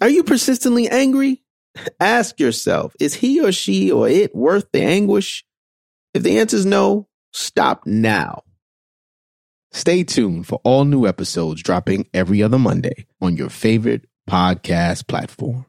Are you persistently angry? Ask yourself, is he or she or it worth the anguish? If the answer is no, stop now. Stay tuned for all new episodes dropping every other Monday on your favorite podcast platform.